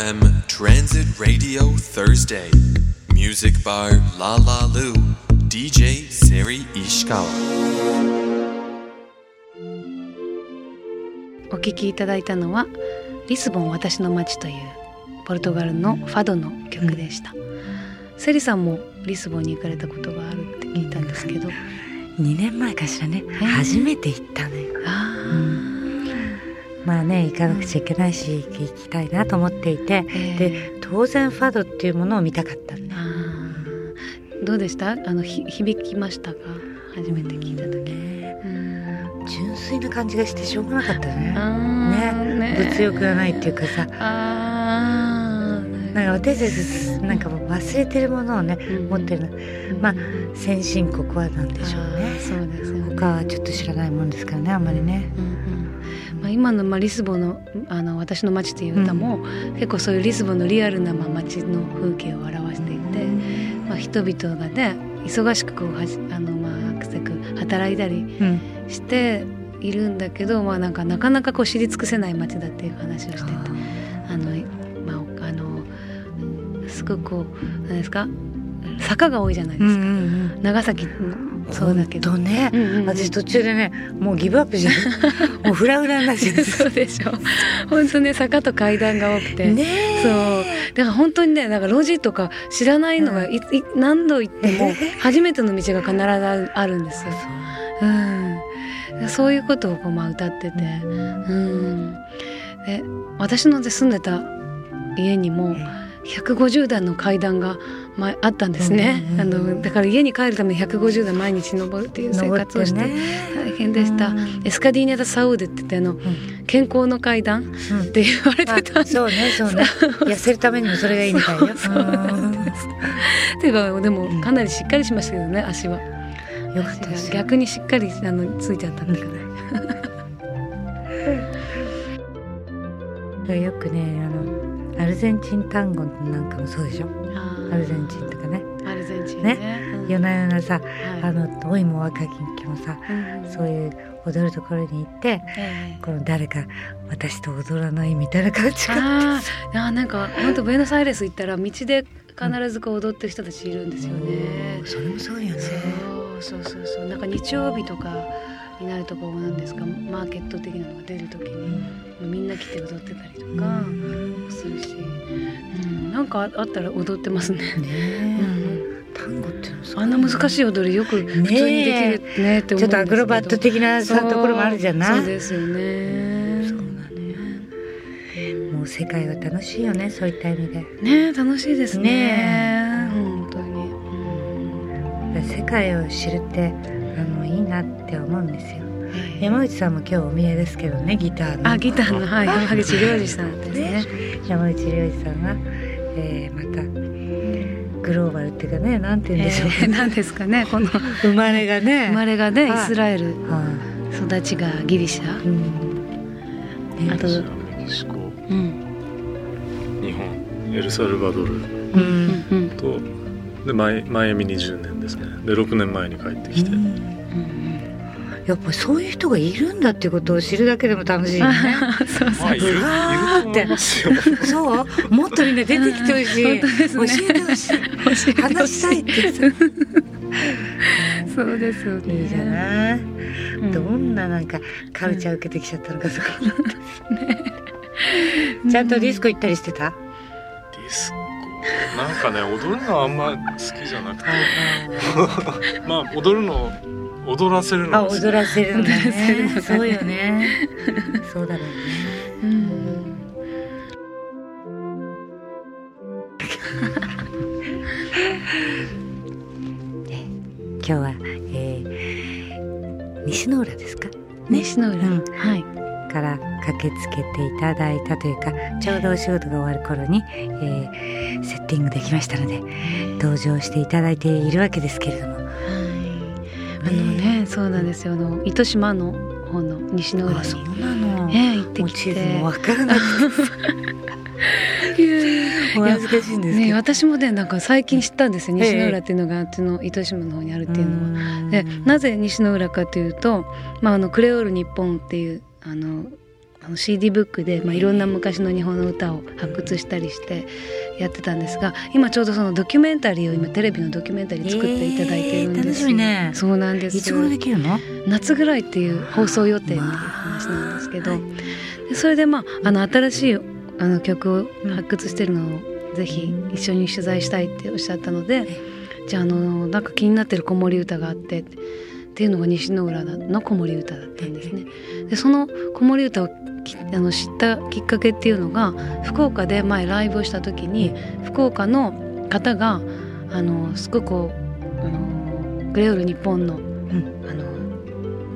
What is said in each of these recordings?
FM Transit Radio Thursday. Music Bar La La Lu. DJ Seri Ishikawa. お聴きいただいたのは「リスボン私の街」というポルトガルのファドの曲でした、セリさんもリスボンに行かれたことがあるって聞いたんですけど、2年前かしらね。え初めて行ったのよ。あまあね行かなくちゃいけないし行きたいなと思っていてええ。で当然ファドっていうものを見たかったどうでした？あのひ響きましたか？初めて聞いた時、うん、純粋な感じがしてしょうがなかったね。ね。ね。物欲がないっていうかさ。なんか私たちなんかもう忘れてるものをねうん。持ってるの。まあ先進国はなんでしょうね。そうですよね。他はちょっと知らないもんですからねあんまりね。うんうんまあ、今の、まあ、リスボンのあの「私の街」という歌も、結構そういうリスボンのリアルな、まあ、街の風景を表していて、まあ、人々がね忙しくこうはじあの、まあ、くせく働いたりうんしているんだけど、まあ、なんかなかなかこう知り尽くせない街だっていう話をしててあの、まあ、あのすごくこう何ですか？坂が多いじゃないですか、長崎もそうだけど。ね、うんうんうん。私途中でねもうギブアップじゃん。もうフラフラになっちゃってそうでしょ。本当ね坂と階段が多くて、ねそう。だから本当にねなんか路地とか知らないのがい、い何度行っても初めての道が必ずあるんですよ。う。ん、そういうことをこうまあ歌ってて、うん、で私の住んでた家にも150段の階段が、まあ、あったんですね、うんうんあのだから家に帰るために150段毎日登るっていう生活をして大変でした、うん。エスカディーニャ・ダ・サウーデって言ってあの、ん。健康の階段って言われてたんでそうねそうね。痩せるためにもそれがいいみたいよ。そう。なん。ですっていうかでもかなりしっかりしましたけどね足は。うんよかった逆にしっかりあのついちゃったんだけどね。よくねあのアルゼンチン単語なんかもそうでしょアルゼンチンとかね。アルゼンチンね。うん。夜な夜なさはい。あの老いも若きもさ。うん。そういう踊るところに行ってええ。この誰か私と踊らないみたいな感じがあー。あーなんか本当ブエノスアイレス行ったら道で必ずこう踊ってる人たちいるんですよね。それもそうよね。そうそうそう。そうなんか日曜日とかになるとこうなんですかマーケット的なのが出る時にみんな来て踊ってたりとかするし、うん、なんかあったら踊ってますね。ね単語っていうあんな難しい踊りよく普通にできるねって思うちょっとアクロバット的なところもあるじゃない？そうですよね。そうなのよ。もう世界は楽しいよねそういった意味で。ね楽しいですね。ね本当に。世界を知るってあのいいなって思うんですよ。ええ山内さんも今日お見えですけどねギターの。あギターのはい山口良二さんですね。山内良二さんが、えーまたグローバルっていうかねなんて言うんでしょう、えー、何ですかねこの生まれがね。生まれがねイはい。スラエルは育ちがギリシャ。い、うん。あとメキシコうん。日本エルサルバドルうんうん。とでマイマイアミ20年ですね。で6年前に帰ってきて、うんやっぱりそういう人がいるんだっていうことを知るだけでも楽しいよね。そうそうまあいるいると思いますよ。そうもっとみんな出てきてほしい、本当ですね教えてほしい。話したいってさそうですよね。いいじゃな。い、んどんななんかカルチャー受けてきちゃったのかそこちゃんとディスコ行ったりしてた、ディスコなんかね踊るのはあんま好きじゃなくて。まあ踊るの踊らせるのあが好き。踊らせるのね。そうよね。そうだろうね。うん。今日は、えー、西の浦ですか？西の浦、うん。はいから駆けつけていただいたというかちょうどお仕事が終わる頃に、えーセッティングできましたので登場していただいているわけですけれども。はい。あのねそうなんですよ。あの糸島の方の西の浦に。あそうなの、ええ行ってきて。もわからなくて。お恥ずかしいんですね私もねなんか最近知ったんですよええ。西の浦っていうのがあっちの糸島の方にあるっていうのは。はでなぜ西の浦かというと、まあ、あのクレオール日本っていうあの CD ブックで、まあ、いろんな昔の日本の歌を発掘したりしてやってたんですが今ちょうどそのドキュメンタリーを今テレビのドキュメンタリー作っていただいてるんです、えー楽しみね。そうなんです。いつ頃できるの？夏ぐらいっていう放送予定っていう話なんですけど、でそれでまああの新しいあの曲を発掘してるのをぜひ一緒に取材したいっておっしゃったので、じゃああのなんか気になってる子守歌があってっていうのが西の浦の子守歌だったんですね。でその子守歌をきあの知ったきっかけっていうのが福岡で前ライブをした時に福岡の方があのすごくこうあのグレオール日本の,、あの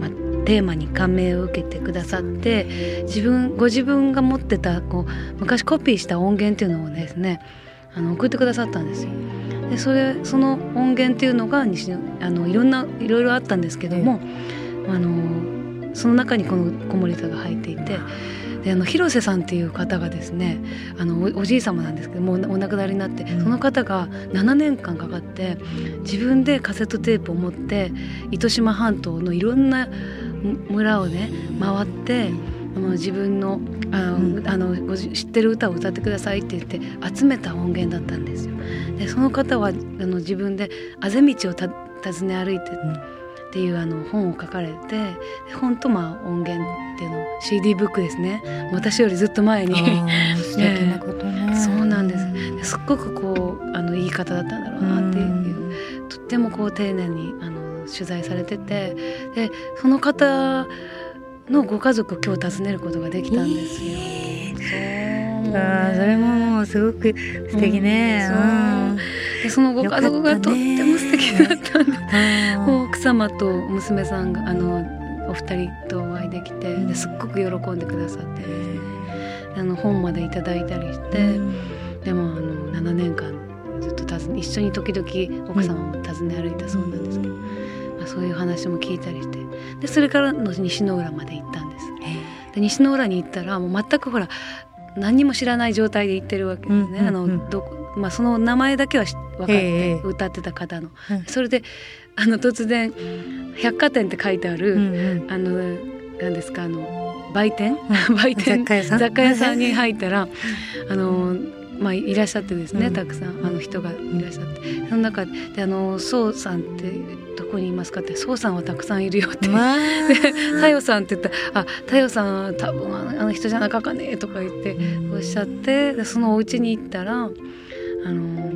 まあ、テーマに感銘を受けてくださって自分ご自分が持ってたこう昔コピーした音源っていうのをですねあの送ってくださったんですよ。でそれその音源っていうのが西のあのいろんないろいろあったんですけども、あのその中にこの子守歌が入っていてであの広瀬さんっていう方がですねあのおおじい様なんですけどもうお亡くなりになって、その方が7年間かかって自分でカセットテープを持って糸島半島のいろんな村をね回ってあの自分のあの、あの知ってる歌を歌ってくださいって言って集めた音源だったんですよ。でその方はあの自分であぜ道をた訪ね歩いてっていうあの本を書かれてで本とまあ音源っていうのを CD ブックですね。私よりずっと前に。そうなんです。ですっごくこうあのいい方だったんだろうなっていう。とってもこう丁寧にあの取材されててでその方のご家族を今日訪ねることができたんですよ。そう。あーそれももうすごく素敵ね。うんでそのご家族がとっても素敵だったんで奥様と娘さんがあのお二人とお会いできてですっごく喜んでくださって。あの本までいただいたりして、でもあの7年間ずっと訪ね一緒に時々奥様も訪ね歩いたそうなんですけど、まあ、そういう話も聞いたりしてでそれからの西の浦まで行ったんです。で西の浦に行ったらもう全くほら何にも知らない状態で行ってるわけですね。あのどこまあ、その名前だけはし分かってええ歌ってた方の、うん。それであの突然百貨店って書いてある、うんうん。あの何ですかあの売店、売店？雑貨屋さん？に入ったらあのまあいらっしゃってですね、うん。たくさんあの人がいらっしゃって。その中であの宋さんってどこにいますかって宋さんはたくさんいるよって。まあ。で太陽さんって言ったら「あ太陽さんは多分あの人じゃなかかね」とか言っておっしゃってでそのお家に行ったらあの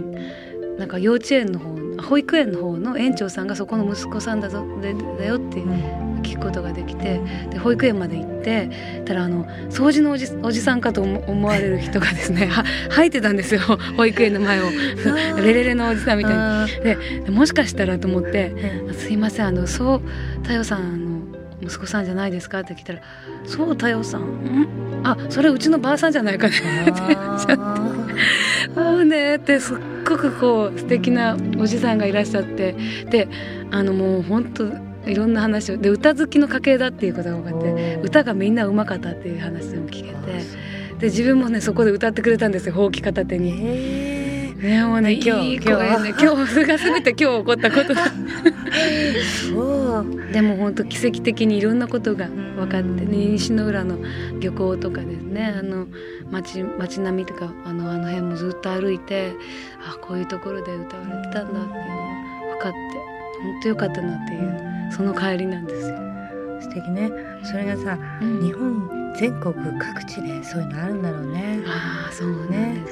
なんか幼稚園の方保育園の方の園長さんがそこの息子さんだぞでだよって聞くことができてで保育園まで行ってたらあの掃除のおじおじさんかと思思われる人がですね は吐いてたんですよ保育園の前を。レレレのおじさんみたいに。あででもしかしたらと思ってー「すいませんあのそう太陽さんの息子さんじゃないですか?」って聞いたら「そう太陽さんん？あそれうちのばあさんじゃないかね」もうねって すっごくこう素敵なおじさんがいらっしゃってであのもう本当いろんな話を。で歌好きの家系だっていうことが分かって歌がみんなうまかったっていう話も聞けて。で自分もねそこで歌ってくれたんですよほうき片手に。えねもうね今日いい声ね。今日 が全て今日起こったことだ。ーそう。でも本当奇跡的にいろんなことが分かって、ね、西の浦の漁港とかですねあの街街並みとかあのあの辺もずっと歩いてあこういうところで歌われてたんだっていうのが分かって本当よかったなっていうその帰りなんですよ。素敵ね。それがさうん。日本全国各地でそういうのあるんだろうね。ああそうね。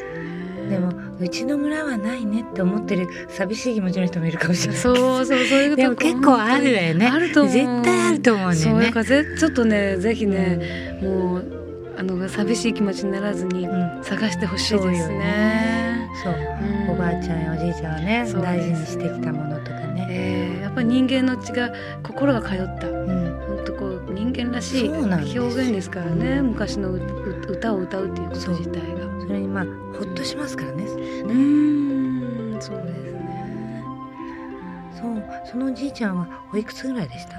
でもうちの村はないねって思ってる寂しい気持ちの人もいるかもしれない。そうそうそういうとこでも結構あるわよね。あると思う。絶対あると思うんだそうだからぜちょっとねぜひね、もうあの寂しい気持ちにならずにうん。探してほしいですそうよね。ね。そう。うん。おばあちゃんやおじいちゃんはね。大事にしてきたものぱり人間の血が心が通った。うん。本当こう人間らしい表現ですからね。昔のうう歌を歌うっていうこと自体が。それにまあほっとしますからね。うーん。そうですね。そう。そのおじいちゃんはおいくつぐらいでした？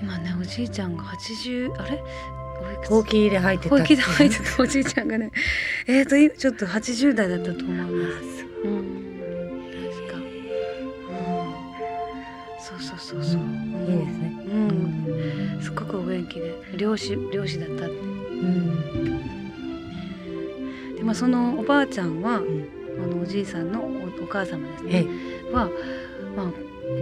今ねおじいちゃんが80あれ？ほうきで入ってたほうきで入ってたおじいちゃんがね。えーといちょっと80代だったと思います。うんそうそうそうそう。いいですね。うん。すごくお元気で。漁師漁師だったって。うん。でまあそのおばあちゃんは、ん。あのおじいさんのおお母様ですえねは、まあ、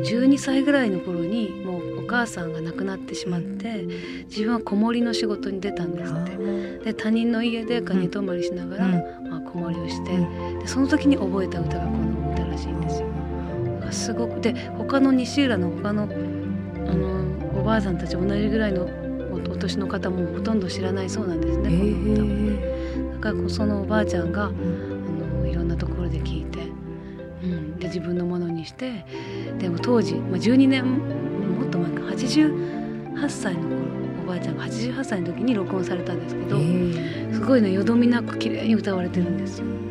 12歳ぐらいの頃にもうお母さんが亡くなってしまって自分は子守りの仕事に出たんですって。で他人の家で寝泊まりしながら、うん。まあ、子守りをして、うん。でその時に覚えた歌がこの歌らしいんですよ。すごくで他の西浦の他のあのおばあさんたち同じぐらいのおお年の方もほとんど知らないそうなんですね、へこの歌をえだからそのおばあちゃんがあのいろんなところで聞いて、うん、で自分のものにしてでも当時、まあ、12年もっと前か88歳の頃おばあちゃんが88歳の時に録音されたんですけど、すごいねよどみなく綺麗に歌われてるんですよ。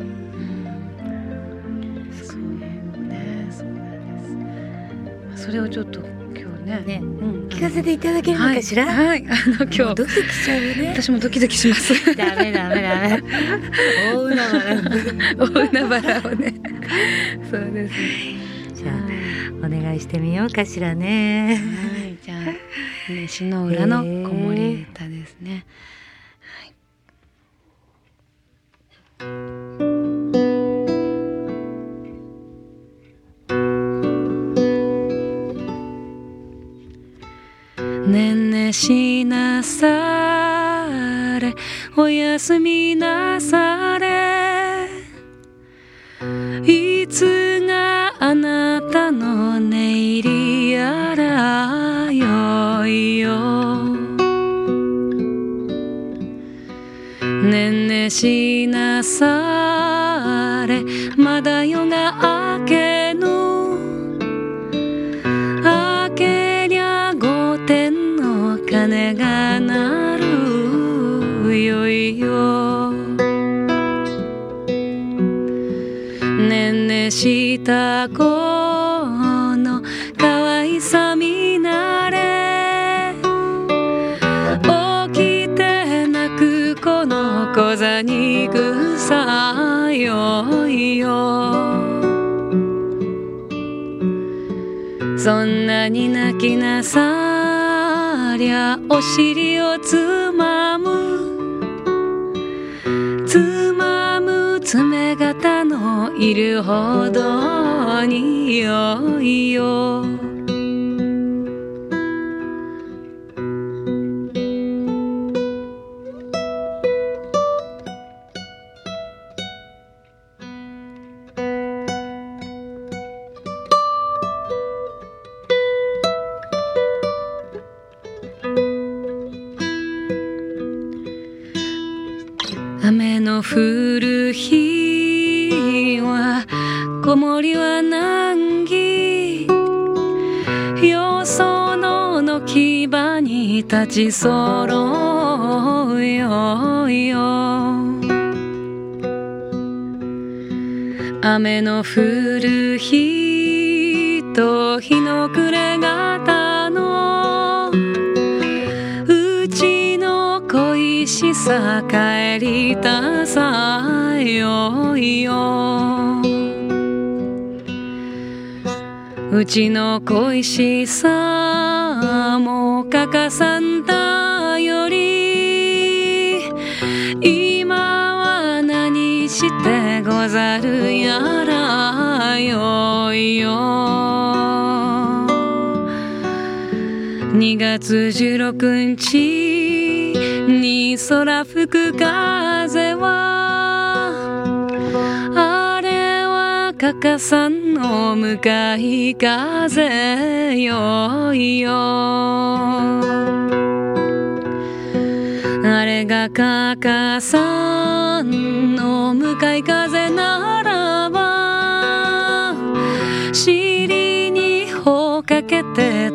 それをちょっと今日ねねうん、聞かせていただけるのかしら、はい、はい、あのも今日うドキドキしちゃうよね私もドキドキします。ダメダメダメ大海原大海原をね。そうですね。じゃあお願いしてみようかしらねはい、じゃあ、ね、詩の裏の子守歌ですね。はい。しなされ、おやすみなされ。いつがあなたの寝入りやらよいよ。ねんねしなされ。た子の可愛さ見慣れ起きて泣くこの小座に草よいよ。そんなに泣きなさりゃお尻をつまむ。るほどによいよ。雨の降る日子守は難儀。よそのの牙に立ち揃うよよ。雨の降る日と日の暮れ方のうちの恋しさ帰りたさよいよ。うちの恋しさも欠かさんだより今は何してござるやらよいよ。2月16日に空吹く風はかかさんお向かい風よいよ。あれがかかさんお向かい風ならば尻に帆かけて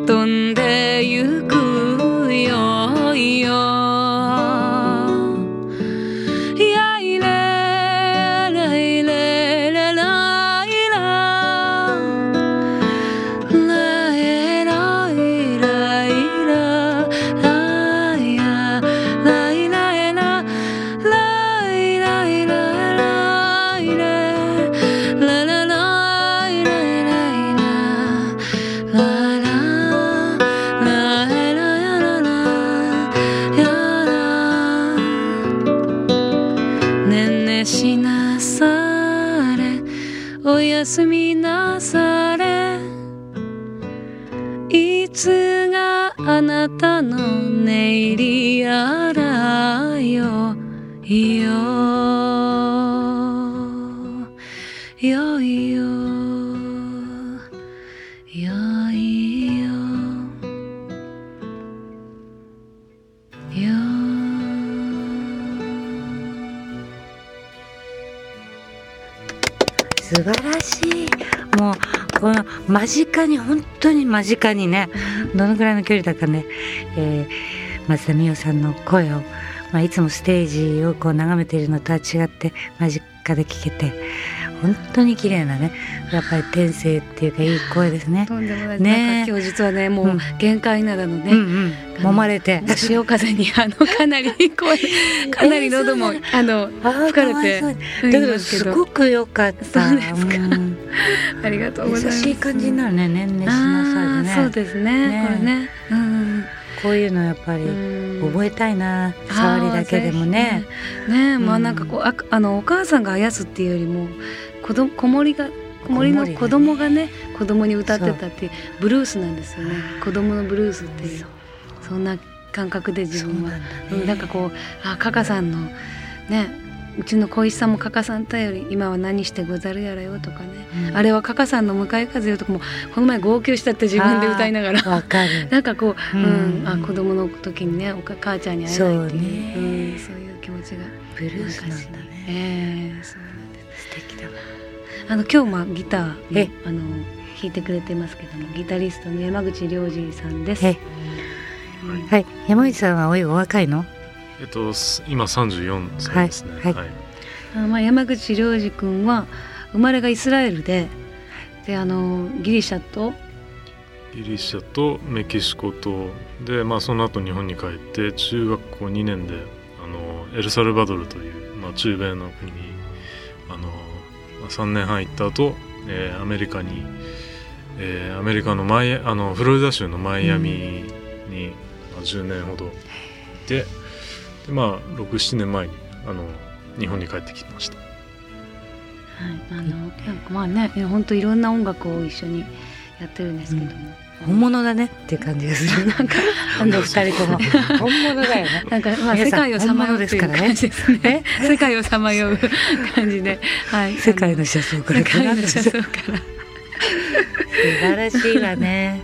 の間近に本当に間近にねどのぐらいの距離だかね、えー、松田美代さんの声を、まあ、いつもステージをこう眺めているのとは違って間近で聞けて本当に綺麗なねやっぱり天性っていうかいい声ですね。とんでもない、ね。今日実はねもう限界などのね、うんうん、揉まれて。潮風にあのかなり声 かなり喉も、えーあの吹かれてにだけどすごく良かった。そうですか。ん。ありがとうございます。優しい感じになるね年々しなさいでね。そうですね。ね。これね。うん。こういうのやっぱりうん。覚えたいな、触りだけでもね。ね。ねまあうん。なんかこうああのお母さんがあやすっていうよりも子供子守が子守の子供がね子供に歌ってたっていうブルースなんですよね。子供のブルースっていう。そんな感覚で自分は。なんかこうあカカさんのねうちの小石さんもカカさん頼り今は何してござるやらよとかね、うん。あれはカカさんの向かい風よとかもこの前号泣したって自分で歌いながら。わかる。なんかこう、ううん。ん、あ子供の時にねおか母ちゃんに会えないっていう。そうね。うん、そういう気持ちが。ブルースなんだね。ええそうなんです素敵だわ。あの今日まあギターえ。ねあの弾いてくれてますけどもギタリストの山口良二さんです。え。うんはい、山口さんはおいお若いの？えっとす今34歳ですね。はい。はい。あのまあ山口良二君は生まれがイスラエルでであのギリシャとギリシャとメキシコとで、まあ、その後日本に帰って中学校2年であのエルサルバドルという、まあ、中米の国にあの、まあ、3年半行った後、えーアメリカに、えーアメリカのマイあのフロリダ州のマイアミに、まあ、10年ほどいてで、まあ、67年前にあの日本に帰ってきました。はい、あのなんかまあね本当いろんな音楽を一緒にやってるんですけども、本物だねっていう感じがする。なんかあの二人とも本物だよね。なんかまあ世界をさまようっていう感じですね。世界をさまよう 感じで、はい。世界の車窓から世界の車窓から。素晴らしいわね。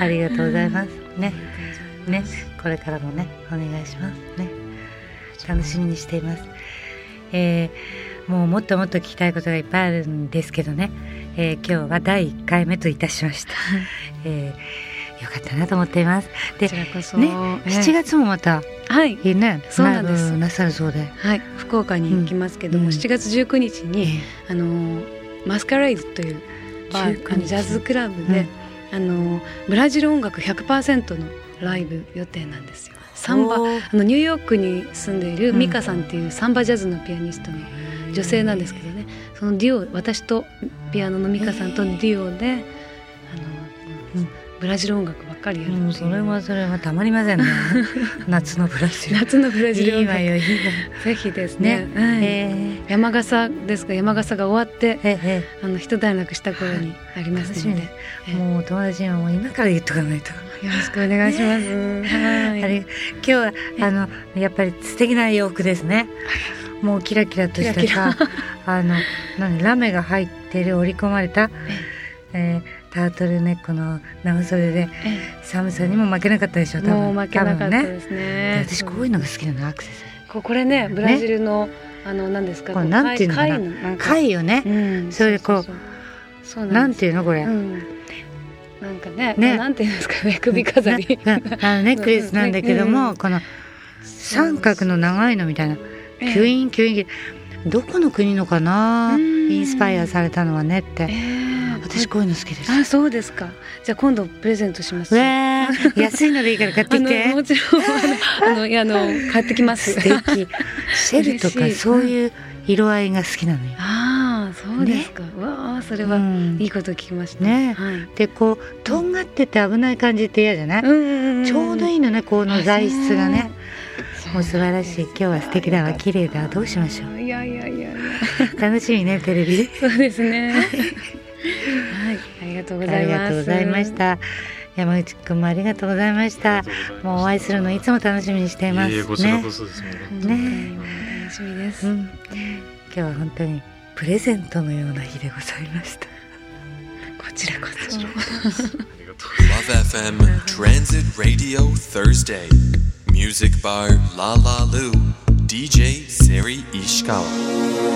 ありがとうございます。ね。ね。これからもね、お願いしますね。楽しみにしています。えーもうもっともっと聞きたいことがいっぱいあるんですけどね、えー今日は第1回目といたしました。えーよかったなと思っています。でこち、らこそね、ええ7月もまたはい。いいね、そうなんです。なさるそうで。はい。福岡に行きますけども、うん。7月19日えに、あのマスカレイドというバー19あのジャズクラブで、あのブラジル音楽100%のライブ予定なんですよ。サンバ。あのニューヨークに住んでいるうんミカさんっていうサンバジャズのピアニストの女性なんですけどね。そのデュオ私とピアノの美香さんとデュオで、あのうんブラジル音楽かりやるう。うん、それはそれはたまりませんね。夏のブラジル。夏のブラジルいいわよ、いいわよ。ぜひですね。ね。はい。え山笠ですが山笠が終わってーええ。あの一段落した頃にありますので、楽えもう友達にはもう今から言っとかないと。よろしくお願いします。はい。あれ今日はあのやっぱり素敵な洋服ですね。もうキラキラとしたさ、あの何ラメが入ってる織り込まれた、えータートルネックの長袖でえ寒さにも負けなかったでしょ。え多分。もう負けなかった。ですね。で私こういうのが好きなのアクセサリここれねブラジルの、あの何ですかこれなんていうのかな。貝よね。うん、それでこうなんていうのこれ。うん、なんかねね。なんていうんですかね首飾り、あの ネックレスなんだけども、うん。この三角の長いのみたいな。ええキュインキュインどこの国のかなうん。インスパイアされたのはねって。ええ私こういうの好きです。あそうですか。じゃあ今度プレゼントします。安いのでいいから買ってきて。もちろんあのあの買ってきます。素敵。シェルとかそういう色合いが好きなのよ、ああそうですか、わあそれはうん。いいこと聞きました、ね。はい。でこうとんがってて危ない感じって嫌じゃない、うんちょうどいいのねこの材質がね。もう素晴らしい。今日は素敵だわ。綺麗だ。わどうしましょう？いやいやいやいや。楽しみねテレビ。でそうですね はいありがとうございます。ありがとうございました。山口くんもありがとうございました。もうお会いするのいつも楽しみにしています。いえいえこちらこそですもん、本当に。ね。楽しみです、うん、今日は本当にプレゼントのような日でございました。こちらこそ。こちらこそですありがとうございます。Love FM Transit Radio Thursday. Music bar La La Lu. DJ Seri Ishikawa.